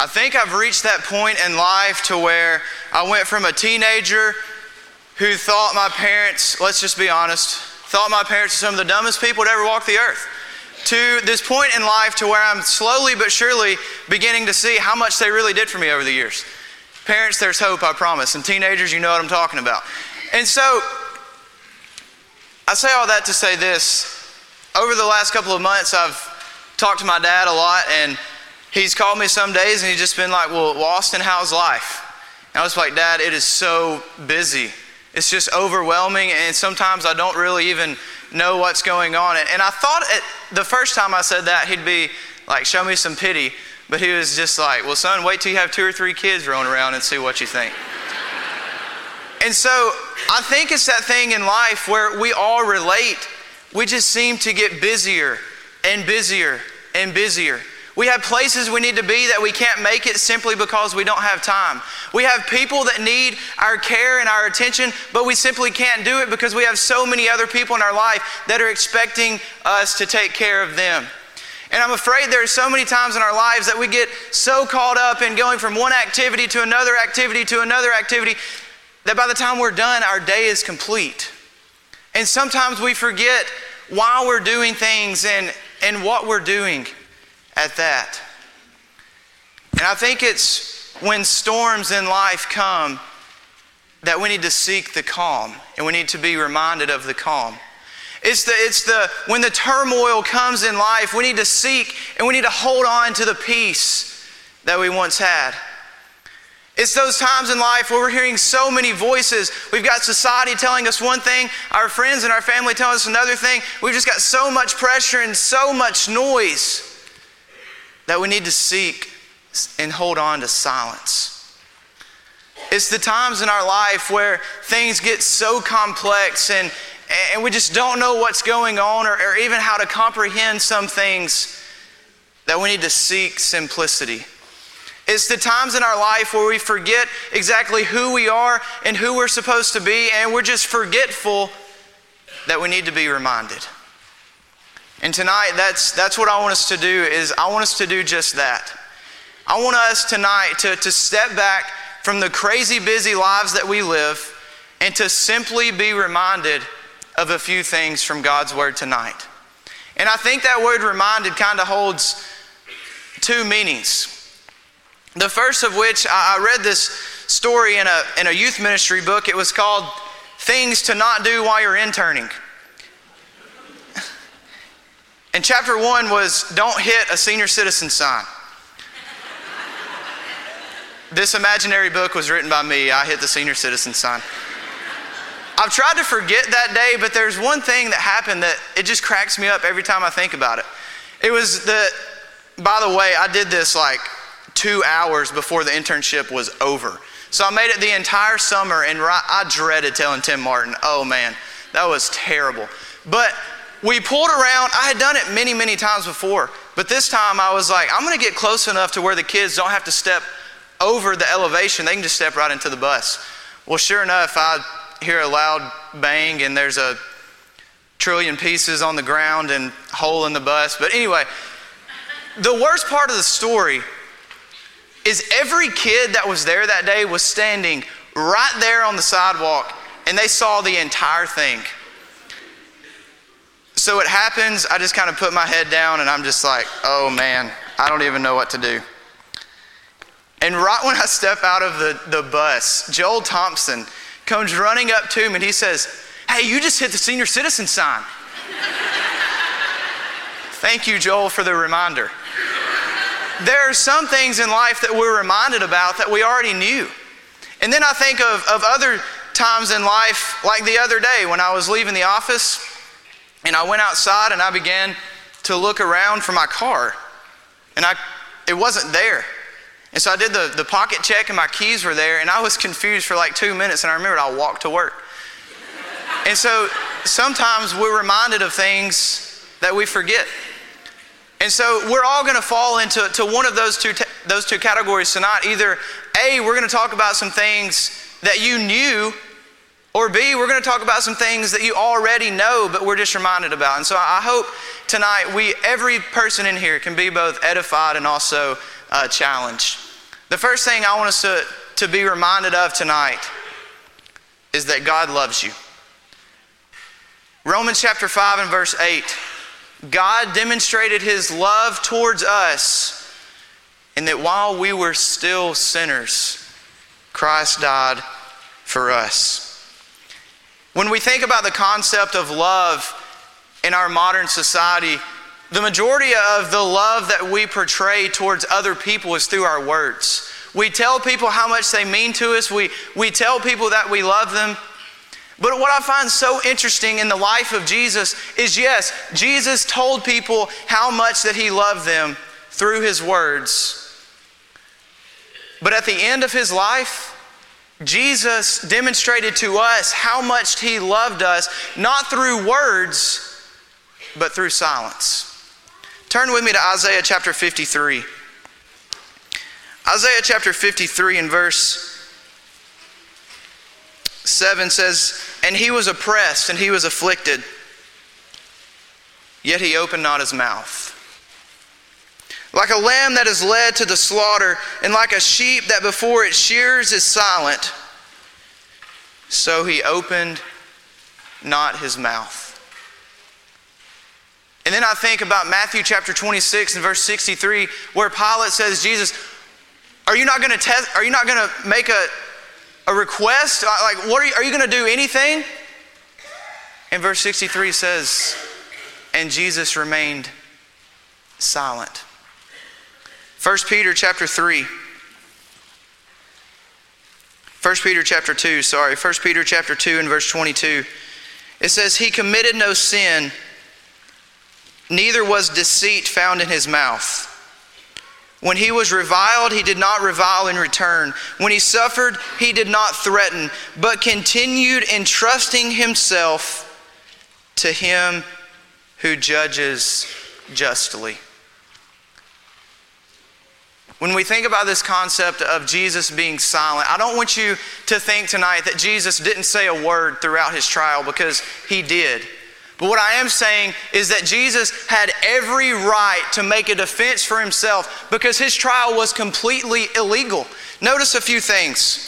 I think I've reached that point in life to where I went from a teenager who thought my parents, let's just be honest, thought my parents were some of the dumbest people to ever walk the earth, to this point in life to where I'm slowly but surely beginning to see how much they really did for me over the years. Parents, there's hope, I promise. And teenagers, you know what I'm talking about. And so, I say all that to say this. Over the last couple of months, I've talked to my dad a lot, and he's called me some days and he's just been like, Well, Austin, how's life? And I was like, Dad, it is so busy. It's just overwhelming, and sometimes I don't really even know what's going on. And I thought the first time I said that, he'd be like, Show me some pity. But he was just like, Well, son, wait till you have two or three kids rolling around and see what you think. and so I think it's that thing in life where we all relate. We just seem to get busier and busier and busier. We have places we need to be that we can't make it simply because we don't have time. We have people that need our care and our attention, but we simply can't do it because we have so many other people in our life that are expecting us to take care of them. And I'm afraid there are so many times in our lives that we get so caught up in going from one activity to another activity to another activity that by the time we're done, our day is complete. And sometimes we forget why we're doing things and, and what we're doing at that. And I think it's when storms in life come that we need to seek the calm and we need to be reminded of the calm. It's the, it's the, when the turmoil comes in life, we need to seek and we need to hold on to the peace that we once had. It's those times in life where we're hearing so many voices. We've got society telling us one thing, our friends and our family telling us another thing. We've just got so much pressure and so much noise that we need to seek and hold on to silence. It's the times in our life where things get so complex and, and we just don't know what's going on or, or even how to comprehend some things that we need to seek simplicity. It's the times in our life where we forget exactly who we are and who we're supposed to be, and we're just forgetful that we need to be reminded. And tonight, that's, that's what I want us to do is I want us to do just that. I want us tonight to, to step back from the crazy busy lives that we live and to simply be reminded of a few things from God's Word tonight. And I think that word reminded kind of holds two meanings. The first of which, I read this story in a, in a youth ministry book. It was called Things to Not Do While You're Interning. And chapter one was Don't Hit a Senior Citizen Sign. this imaginary book was written by me. I hit the senior citizen sign. I've tried to forget that day, but there's one thing that happened that it just cracks me up every time I think about it. It was the, by the way, I did this like two hours before the internship was over. So I made it the entire summer, and I dreaded telling Tim Martin, oh man, that was terrible. But we pulled around. I had done it many, many times before, but this time I was like, I'm going to get close enough to where the kids don't have to step over the elevation. They can just step right into the bus. Well, sure enough, I hear a loud bang and there's a trillion pieces on the ground and hole in the bus. But anyway, the worst part of the story is every kid that was there that day was standing right there on the sidewalk and they saw the entire thing. So it happens, I just kind of put my head down and I'm just like, oh man, I don't even know what to do. And right when I step out of the, the bus, Joel Thompson comes running up to me and he says, Hey, you just hit the senior citizen sign. Thank you, Joel, for the reminder. There are some things in life that we're reminded about that we already knew. And then I think of, of other times in life, like the other day when I was leaving the office and I went outside and I began to look around for my car. And I, it wasn't there. And so I did the, the pocket check and my keys were there, and I was confused for like two minutes, and I remembered I walked to work. and so sometimes we're reminded of things that we forget. And so we're all going to fall into to one of those two, those two categories tonight. Either A, we're going to talk about some things that you knew, or B, we're going to talk about some things that you already know, but we're just reminded about. And so I hope tonight we, every person in here, can be both edified and also uh, challenged. The first thing I want us to, to be reminded of tonight is that God loves you. Romans chapter 5 and verse 8 God demonstrated his love towards us in that while we were still sinners, Christ died for us. When we think about the concept of love in our modern society, the majority of the love that we portray towards other people is through our words. We tell people how much they mean to us, we, we tell people that we love them. But what I find so interesting in the life of Jesus is yes, Jesus told people how much that he loved them through his words. But at the end of his life, Jesus demonstrated to us how much he loved us, not through words, but through silence. Turn with me to Isaiah chapter 53. Isaiah chapter 53 and verse 7 says, And he was oppressed and he was afflicted, yet he opened not his mouth. Like a lamb that is led to the slaughter, and like a sheep that before it shears is silent, so he opened not his mouth. And then I think about Matthew chapter 26 and verse 63, where Pilate says, Jesus, are you not going to test, are you not going to make a, a request? Like, what are you, are you going to do anything? And verse 63 says, and Jesus remained silent. 1 Peter chapter 3. 1 Peter chapter 2, sorry. 1 Peter chapter 2 and verse 22. It says, He committed no sin, neither was deceit found in his mouth. When he was reviled, he did not revile in return. When he suffered, he did not threaten, but continued entrusting himself to him who judges justly. When we think about this concept of Jesus being silent, I don't want you to think tonight that Jesus didn't say a word throughout his trial because he did. But what I am saying is that Jesus had every right to make a defense for himself because his trial was completely illegal. Notice a few things.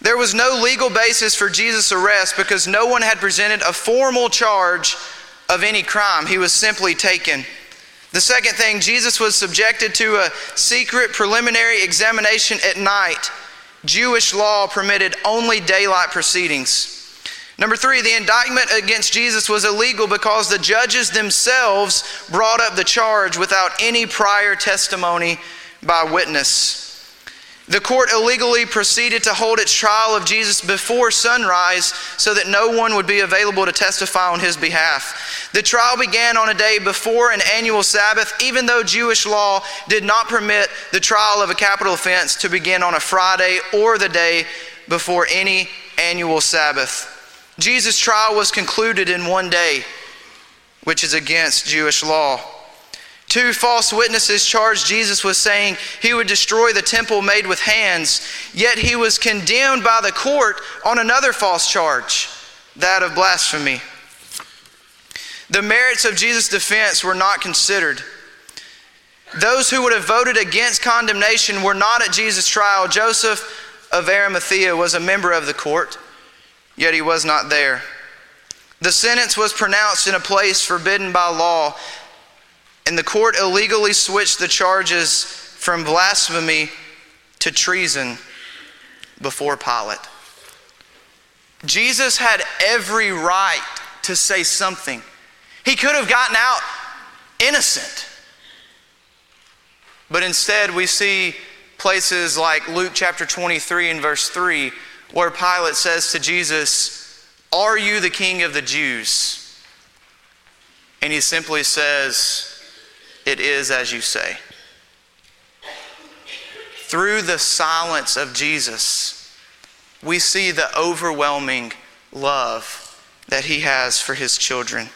There was no legal basis for Jesus' arrest because no one had presented a formal charge of any crime. He was simply taken. The second thing, Jesus was subjected to a secret preliminary examination at night. Jewish law permitted only daylight proceedings. Number three, the indictment against Jesus was illegal because the judges themselves brought up the charge without any prior testimony by witness. The court illegally proceeded to hold its trial of Jesus before sunrise so that no one would be available to testify on his behalf. The trial began on a day before an annual Sabbath, even though Jewish law did not permit the trial of a capital offense to begin on a Friday or the day before any annual Sabbath. Jesus' trial was concluded in one day, which is against Jewish law. Two false witnesses charged Jesus with saying he would destroy the temple made with hands, yet he was condemned by the court on another false charge, that of blasphemy. The merits of Jesus' defense were not considered. Those who would have voted against condemnation were not at Jesus' trial. Joseph of Arimathea was a member of the court, yet he was not there. The sentence was pronounced in a place forbidden by law and the court illegally switched the charges from blasphemy to treason before Pilate. Jesus had every right to say something. He could have gotten out innocent. But instead, we see places like Luke chapter 23 and verse 3, where Pilate says to Jesus, Are you the king of the Jews? And he simply says, it is as you say. Through the silence of Jesus, we see the overwhelming love that he has for his children.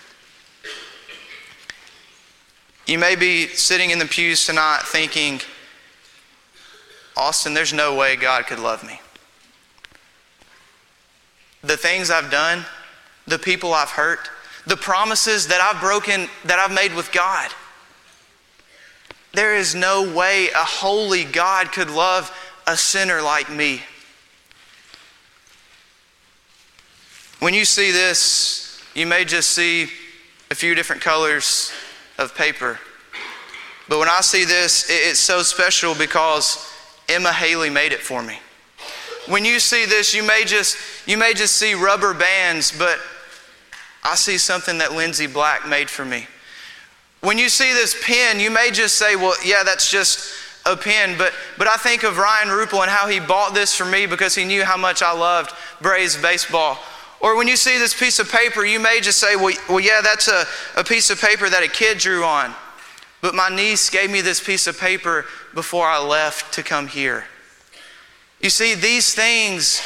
You may be sitting in the pews tonight thinking, Austin, there's no way God could love me. The things I've done, the people I've hurt, the promises that I've broken, that I've made with God there is no way a holy God could love a sinner like me. When you see this, you may just see a few different colors of paper. But when I see this, it's so special because Emma Haley made it for me. When you see this, you may just you may just see rubber bands, but I see something that Lindsay Black made for me. When you see this pen, you may just say, "Well, yeah, that's just a pen," but but I think of Ryan Rupel and how he bought this for me because he knew how much I loved Braves baseball. Or when you see this piece of paper, you may just say, well, well yeah, that's a, a piece of paper that a kid drew on. But my niece gave me this piece of paper before I left to come here. You see, these things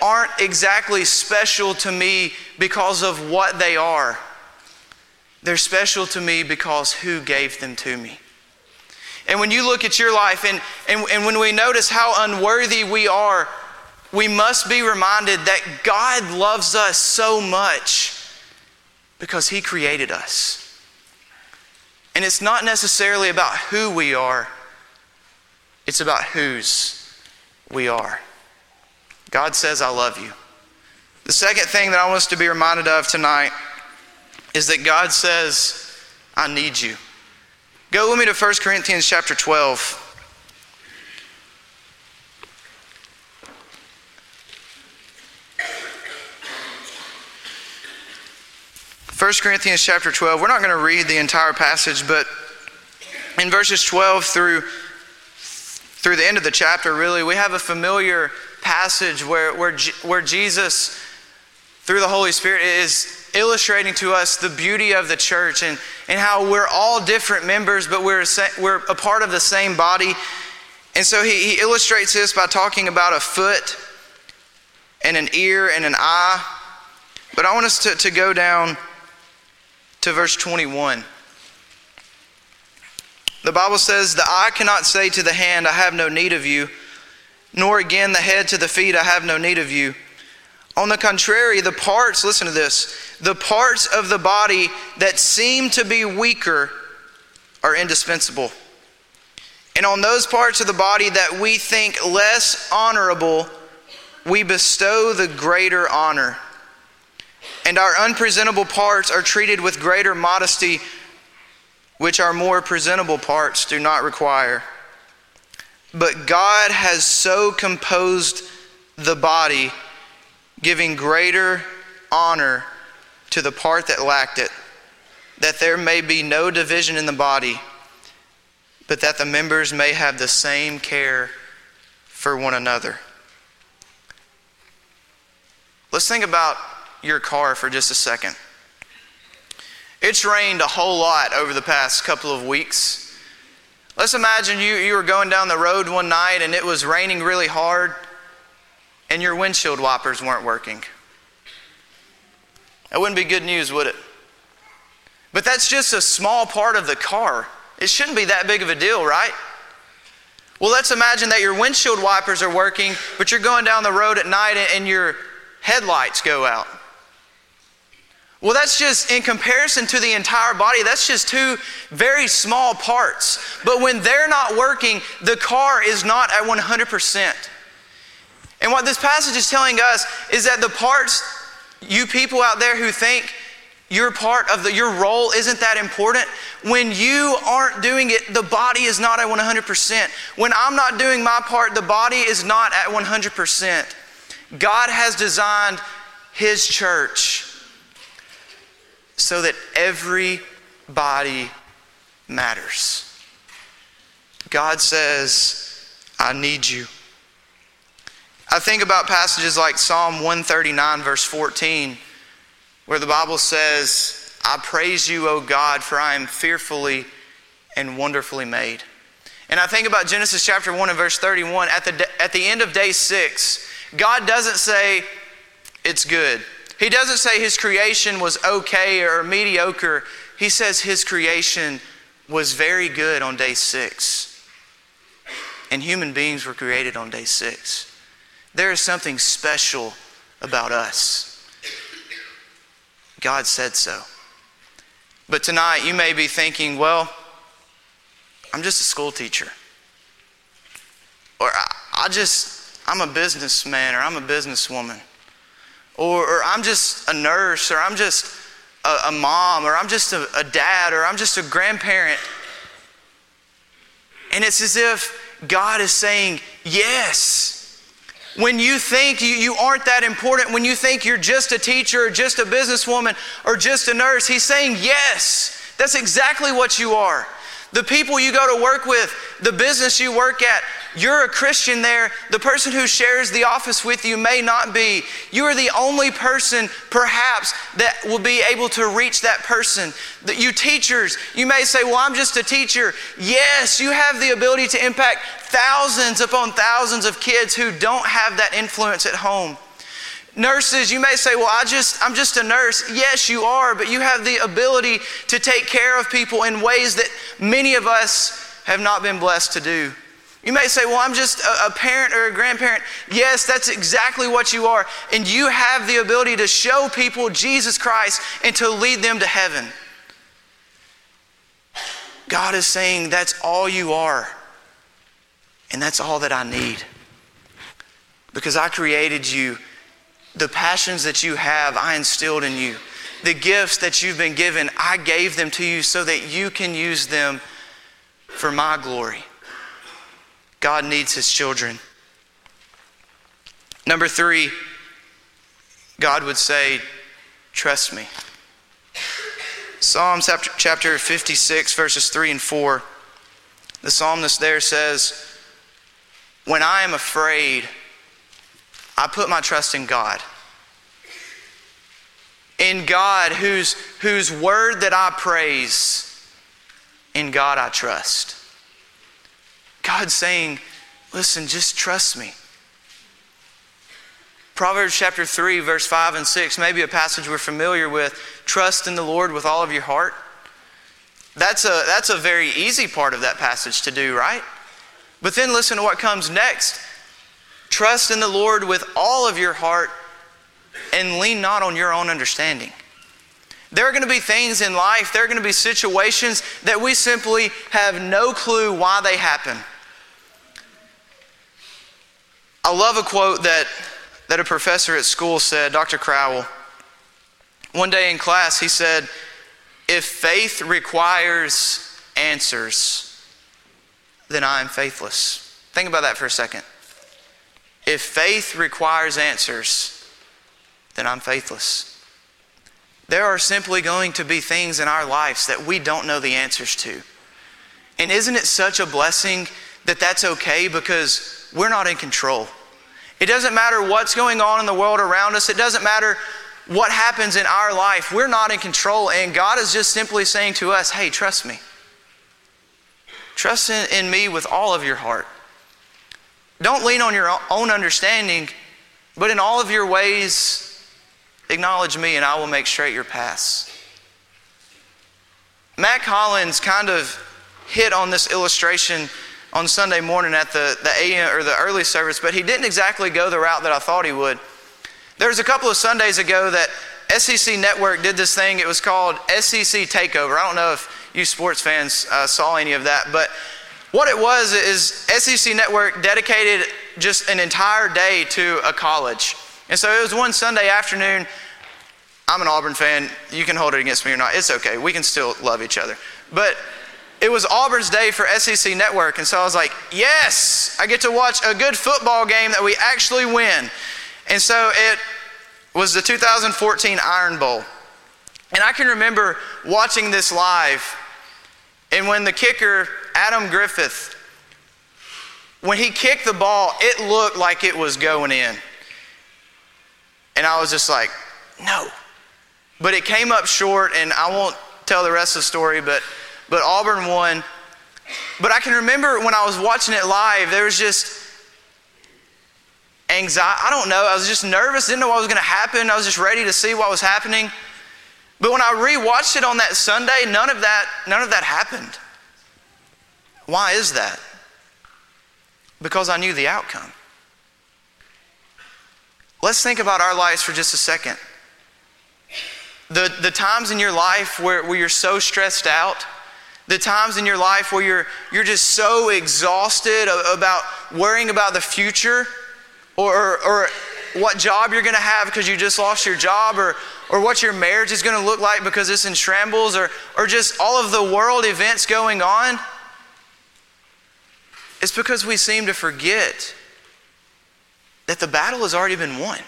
aren't exactly special to me because of what they are. They're special to me because who gave them to me. And when you look at your life and, and, and when we notice how unworthy we are, we must be reminded that God loves us so much because He created us. And it's not necessarily about who we are, it's about whose we are. God says, I love you. The second thing that I want us to be reminded of tonight is that God says, I need you. Go with me to 1 Corinthians chapter 12. 1 Corinthians chapter 12, we're not going to read the entire passage, but in verses 12 through, through the end of the chapter, really, we have a familiar passage where, where, where Jesus, through the Holy Spirit, is illustrating to us the beauty of the church and, and how we're all different members, but we're, we're a part of the same body. And so he, he illustrates this by talking about a foot and an ear and an eye. But I want us to, to go down to verse 21. The Bible says, The eye cannot say to the hand, I have no need of you, nor again the head to the feet, I have no need of you. On the contrary, the parts, listen to this, the parts of the body that seem to be weaker are indispensable. And on those parts of the body that we think less honorable, we bestow the greater honor and our unpresentable parts are treated with greater modesty, which our more presentable parts do not require. But God has so composed the body, giving greater honor to the part that lacked it, that there may be no division in the body, but that the members may have the same care for one another. Let's think about your car for just a second. It's rained a whole lot over the past couple of weeks. Let's imagine you, you were going down the road one night and it was raining really hard and your windshield wipers weren't working. That wouldn't be good news, would it? But that's just a small part of the car. It shouldn't be that big of a deal, right? Well, let's imagine that your windshield wipers are working, but you're going down the road at night and your headlights go out. Well, that's just in comparison to the entire body, that's just two very small parts. But when they're not working, the car is not at 100%. And what this passage is telling us is that the parts, you people out there who think your part of the, your role isn't that important, when you aren't doing it, the body is not at 100%. When I'm not doing my part, the body is not at 100%. God has designed His church so that every body matters. God says, I need you. I think about passages like Psalm 139, verse 14, where the Bible says, I praise you, O God, for I am fearfully and wonderfully made. And I think about Genesis chapter 1 and verse 31. At the, at the end of day six, God doesn't say, It's good. He doesn't say his creation was okay or mediocre. He says his creation was very good on day six. And human beings were created on day six. There is something special about us. God said so. But tonight you may be thinking, well, I'm just a school teacher. Or I, just, I'm a businessman or I'm a businesswoman. Or, or I'm just a nurse or I'm just a, a mom or I'm just a, a dad or I'm just a grandparent. And it's as if God is saying, Yes. When you think you, you aren't that important, when you think you're just a teacher or just a businesswoman or just a nurse, He's saying, Yes. That's exactly what you are. The people you go to work with, the business you work at, you're a Christian there. The person who shares the office with you may not be. You are the only person, perhaps, that will be able to reach that person. That you teachers, you may say, Well, I'm just a teacher. Yes, you have the ability to impact thousands upon thousands of kids who don't have that influence at home. Nurses, you may say, "Well, I just I'm just a nurse." Yes, you are, but you have the ability to take care of people in ways that many of us have not been blessed to do. You may say, Well, I'm just a, a, parent or a grandparent. Yes, that's exactly what you are. And you have the ability to show people Jesus Christ and to lead them to heaven. God is saying, That's all you are. And that's all that I need. Because I created you the passions that you have, I instilled in you. The gifts that you've been given, I gave them to you so that you can use them for my glory. God needs his children. Number three, God would say, Trust me. Psalms chapter 56, verses 3 and 4. The psalmist there says, When I am afraid, I put my trust in God. In God, whose, whose word that I praise, in God I trust. God's saying, listen, just trust me. Proverbs chapter 3, verse 5 and 6, maybe a passage we're familiar with. Trust in the Lord with all of your heart. That's a, that's a very easy part of that passage to do, right? But then listen to what comes next. Trust in the Lord with all of your heart and lean not on your own understanding. There are going to be things in life, there are going to be situations that we simply have no clue why they happen. I love a quote that, that a professor at school said, Dr. Crowell. One day in class, he said, If faith requires answers, then I am faithless. Think about that for a second. If faith requires answers, then I'm faithless. There are simply going to be things in our lives that we don't know the answers to. And isn't it such a blessing that that's okay because we're not in control? It doesn't matter what's going on in the world around us, it doesn't matter what happens in our life. We're not in control, and God is just simply saying to us, hey, trust me. Trust in, in me with all of your heart. Don't lean on your own understanding, but in all of your ways, acknowledge me and I will make straight your paths. Matt Collins kind of hit on this illustration on Sunday morning at the, the AM or the early service, but he didn't exactly go the route that I thought he would. There was a couple of Sundays ago that SEC Network did this thing. It was called SEC Takeover. I don't know if you sports fans uh, saw any of that, but what it was is SEC Network dedicated just an entire day to a college. And so it was one Sunday afternoon. I'm an Auburn fan. You can hold it against me or not. It's okay. We can still love each other. But it was Auburn's day for SEC Network. And so I was like, yes, I get to watch a good football game that we actually win. And so it was the 2014 Iron Bowl. And I can remember watching this live. And when the kicker Adam Griffith, when he kicked the ball, it looked like it was going in. And I was just like, no. But it came up short, and I won't tell the rest of the story, but, but Auburn won. But I can remember when I was watching it live, there was just anxiety. I don't know. I was just nervous, didn't know what was going to happen. I was just ready to see what was happening. But when I rewatched it on that Sunday, none of that, none of that happened. Why is that? Because I knew the outcome. Let's think about our lives for just a second. The, the times in your life where, where you're so stressed out The times in your life where you're, you're just so exhausted about worrying about the future or, or, what job you're going to have because you just lost your job or, or what your marriage is going to look like because it's in shambles or, or just all of the world events going on. It's because we seem to forget that the battle has already been won.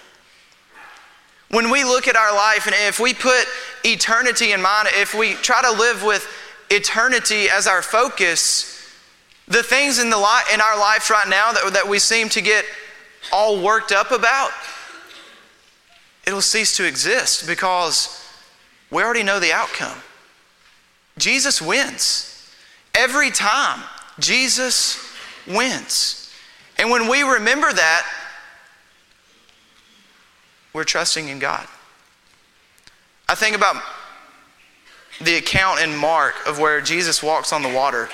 When we look at our life and if we put eternity in mind, if we try to live with eternity as our focus, the things in, the li- in our lives right now that, that we seem to get all worked up about, it'll cease to exist because we already know the outcome. Jesus wins. Every time, Jesus wins. And when we remember that, we're trusting in God. I think about the account in Mark of where Jesus walks on the water.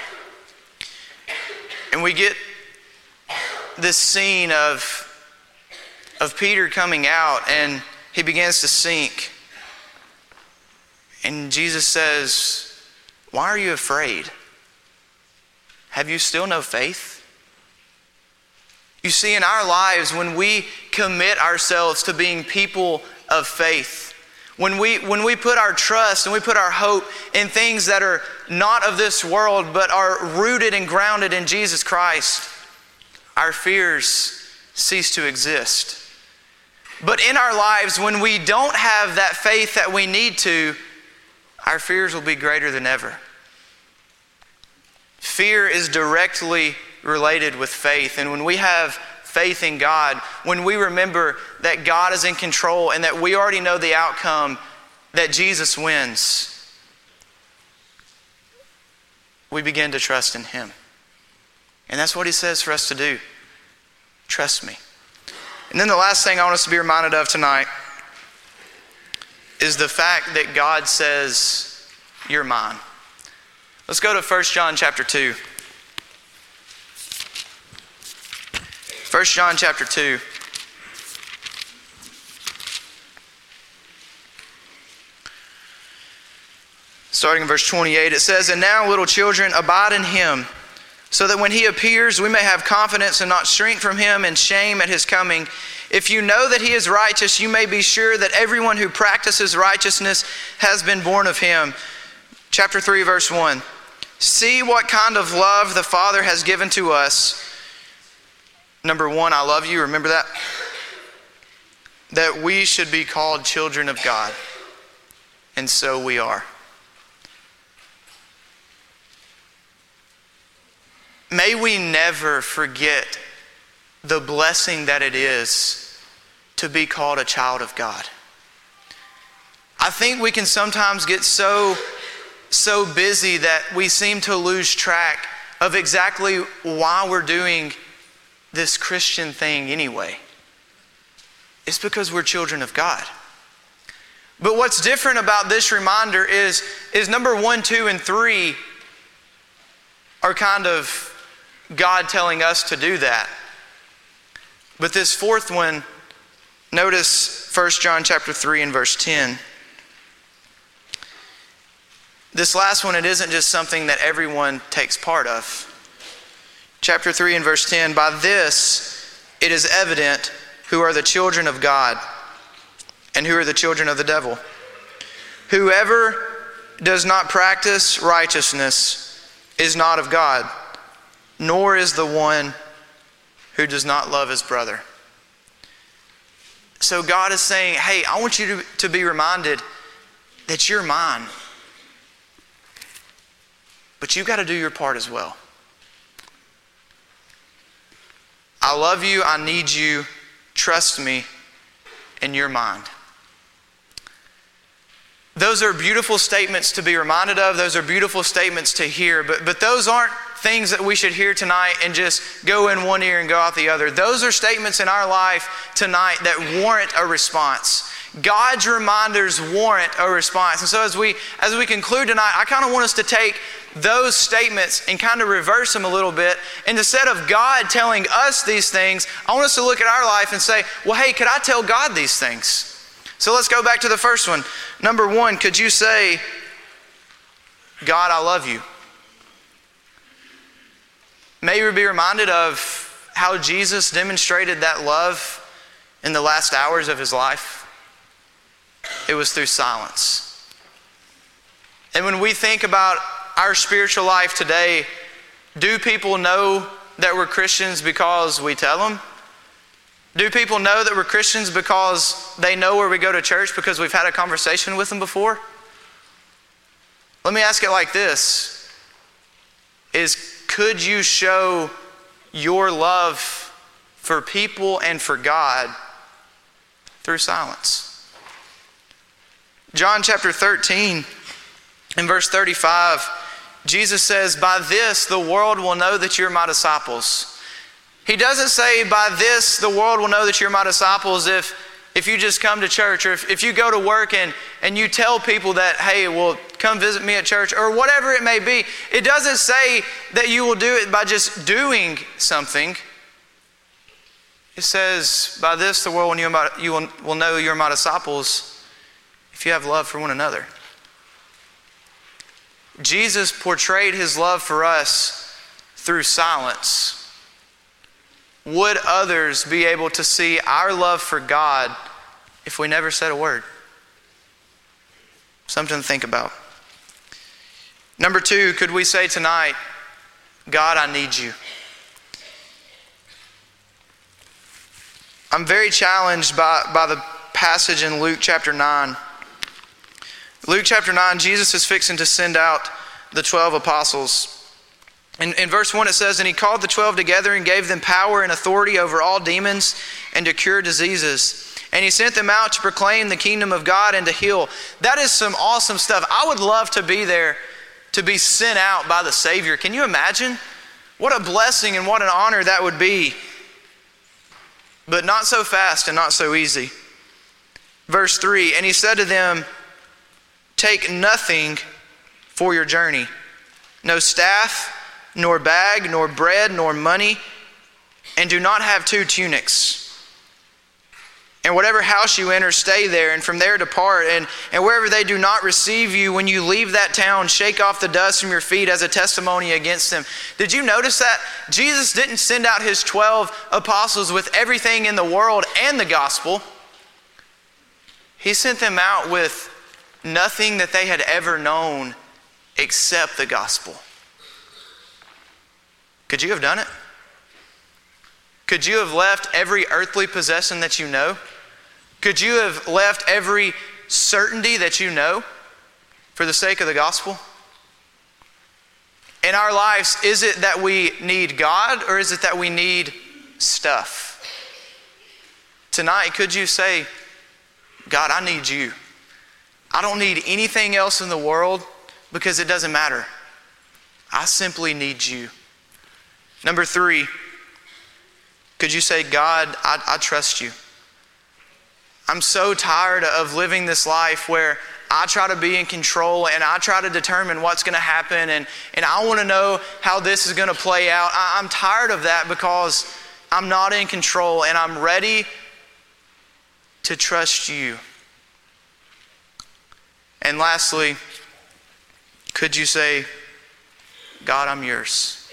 And we get this scene of, of Peter coming out and he begins to sink. And Jesus says, Why are you afraid? Have you still no faith? You see, in our lives, when we commit ourselves to being people of faith, when we, when we put our trust and we put our hope in things that are not of this world but are rooted and grounded in Jesus Christ, our fears cease to exist. But in our lives, when we don't have that faith that we need to, our fears will be greater than ever. Fear is directly related with faith. And when we have faith in God, when we remember that God is in control and that we already know the outcome, that Jesus wins, we begin to trust in Him. And that's what He says for us to do. Trust me. And then the last thing I want us to be reminded of tonight is the fact that God says, You're mine. Let's go to 1 John chapter 2. 1 John chapter 2. Starting in verse 28, it says, And now, little children, abide in him, so that when he appears, we may have confidence and not shrink from him in shame at his coming. If you know that he is righteous, you may be sure that everyone who practices righteousness has been born of him. Chapter 3, verse 1. See what kind of love the Father has given to us. Number one, I love you. Remember that? That we should be called children of God. And so we are. May we never forget the blessing that it is to be called a child of God. I think we can sometimes get so so busy that we seem to lose track of exactly why we're doing this Christian thing anyway. It's because we're children of God. But what's different about this reminder is, is number one, two, and three are kind of God telling us to do that. But this fourth one, notice 1 John chapter 3 and verse 10. This last one, it isn't just something that everyone takes part of. Chapter 3 and verse 10 By this it is evident who are the children of God and who are the children of the devil. Whoever does not practice righteousness is not of God, nor is the one who does not love his brother. So God is saying, Hey, I want you to, to be reminded that you're mine. But you've got to do your part as well. I love you. I need you. Trust me, and you're mine. Those are beautiful statements to be reminded of. Those are beautiful statements to hear. But, but those aren't things that we should hear tonight and just go in one ear and go out the other. Those are statements in our life tonight that warrant a response. God's reminders warrant a response. And so as we as we conclude tonight, I kind of want us to take those statements and kind of reverse them a little bit. And instead of God telling us these things, I want us to look at our life and say, well, hey, could I tell God these things? So let's go back to the first one. Number one, could you say, God, I love you? maybe be reminded of how Jesus demonstrated that love in the last hours of his life. It was through silence. And when we think about our spiritual life today, do people know that we're Christians because we tell them? Do people know that we're Christians because they know where we go to church because we've had a conversation with them before? Let me ask it like this is could you show your love for people and for God through silence? John chapter 13 in verse 35 Jesus says, By this the world will know that you're my disciples he doesn't say, by this the world will know that you're my disciples if, if you just come to church or if, if you go to work and, and you tell people that, hey, well, come visit me at church or whatever it may be. It doesn't say that you will do it by just doing something. It says, by this the world will, you will, will know you're my disciples if you have love for one another. Jesus portrayed his love for us through silence would others be able to see our love for God if we never said a word? Something to think about. Number two, could we say tonight, God, I need you? I'm very challenged by, by the passage in Luke chapter 9. Luke chapter 9, Jesus is fixing to send out the 12 apostles. In, in verse 1, it says, And he called the twelve together and gave them power and authority over all demons and to cure diseases. And he sent them out to proclaim the kingdom of God and to heal. That is some awesome stuff. I would love to be there to be sent out by the Savior. Can you imagine? What a blessing and what an honor that would be. But not so fast and not so easy. Verse 3 And he said to them, Take nothing for your journey no staff nor bag, nor bread, nor money, and do not have two tunics. And whatever house you enter, stay there, and from there depart. And, and wherever they do not receive you, when you leave that town, shake off the dust from your feet as a testimony against them. Did you notice that? Jesus didn't send out his 12 apostles with everything in the world and the gospel, he sent them out with nothing that they had ever known except the gospel. Could you have done it? Could you have left every earthly possession that you know? Could you have left every certainty that you know for the sake of the gospel? In our lives, is it that we need God or is it that we need stuff? Tonight, could you say, God, I need you. I don't need anything else in the world because it doesn't matter. I simply need you. Number three, could you say, God, I, I trust you? I'm so tired of living this life where I try to be in control and I try to determine what's going to happen and, and I want to know how this is going to play out. I, I'm tired of that because I'm not in control and I'm ready to trust you. And lastly, could you say, God, I'm yours?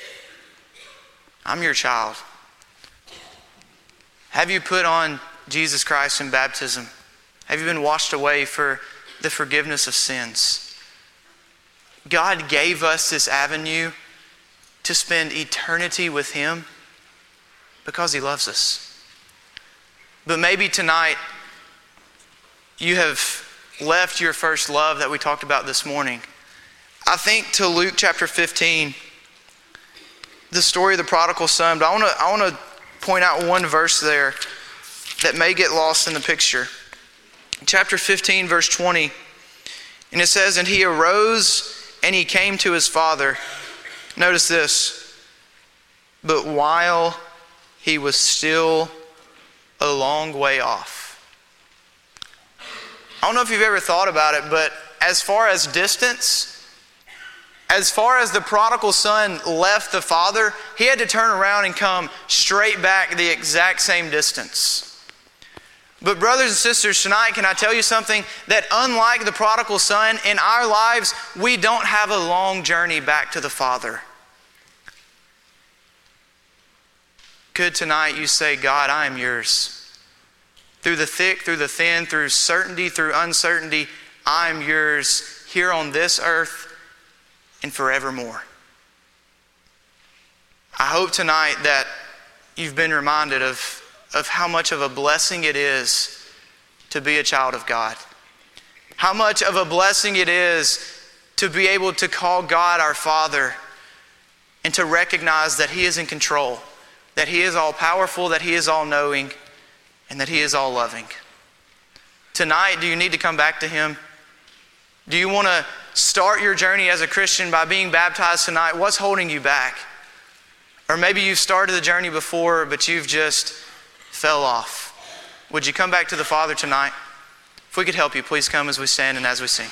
I'm your child. Have you put on Jesus Christ in baptism? Have you been washed away for the forgiveness of sins? God gave us this avenue to spend eternity with Him because He loves us. But maybe tonight you have left your first love that we talked about this morning. I think to Luke chapter 15 the story of the prodigal son, but I want to I want to point out one verse there that may get lost in the picture. Chapter 15 verse 20. And it says and he arose and he came to his father. Notice this. But while he was still a long way off. I don't know if you've ever thought about it, but as far as distance, as far as the prodigal son left the father, he had to turn around and come straight back the exact same distance. But, brothers and sisters, tonight, can I tell you something? That unlike the prodigal son, in our lives, we don't have a long journey back to the Father. Could tonight you say, God, I am yours? Through the thick, through the thin, through certainty, through uncertainty, I am yours here on this earth and forevermore. I hope tonight that you've been reminded of, of how much of a blessing it is to be a child of God. How much of a blessing it is to be able to call God our Father and to recognize that He is in control, that He is all powerful, that He is all knowing, and that He is all loving. Tonight, do you need to come back to Him? Do you want to start your journey as a Christian by being baptized tonight? What's holding you back? Or maybe you've started the journey before, but you've just fell off. Would you come back to the Father tonight? If we could help you, please come as we stand and as we sing.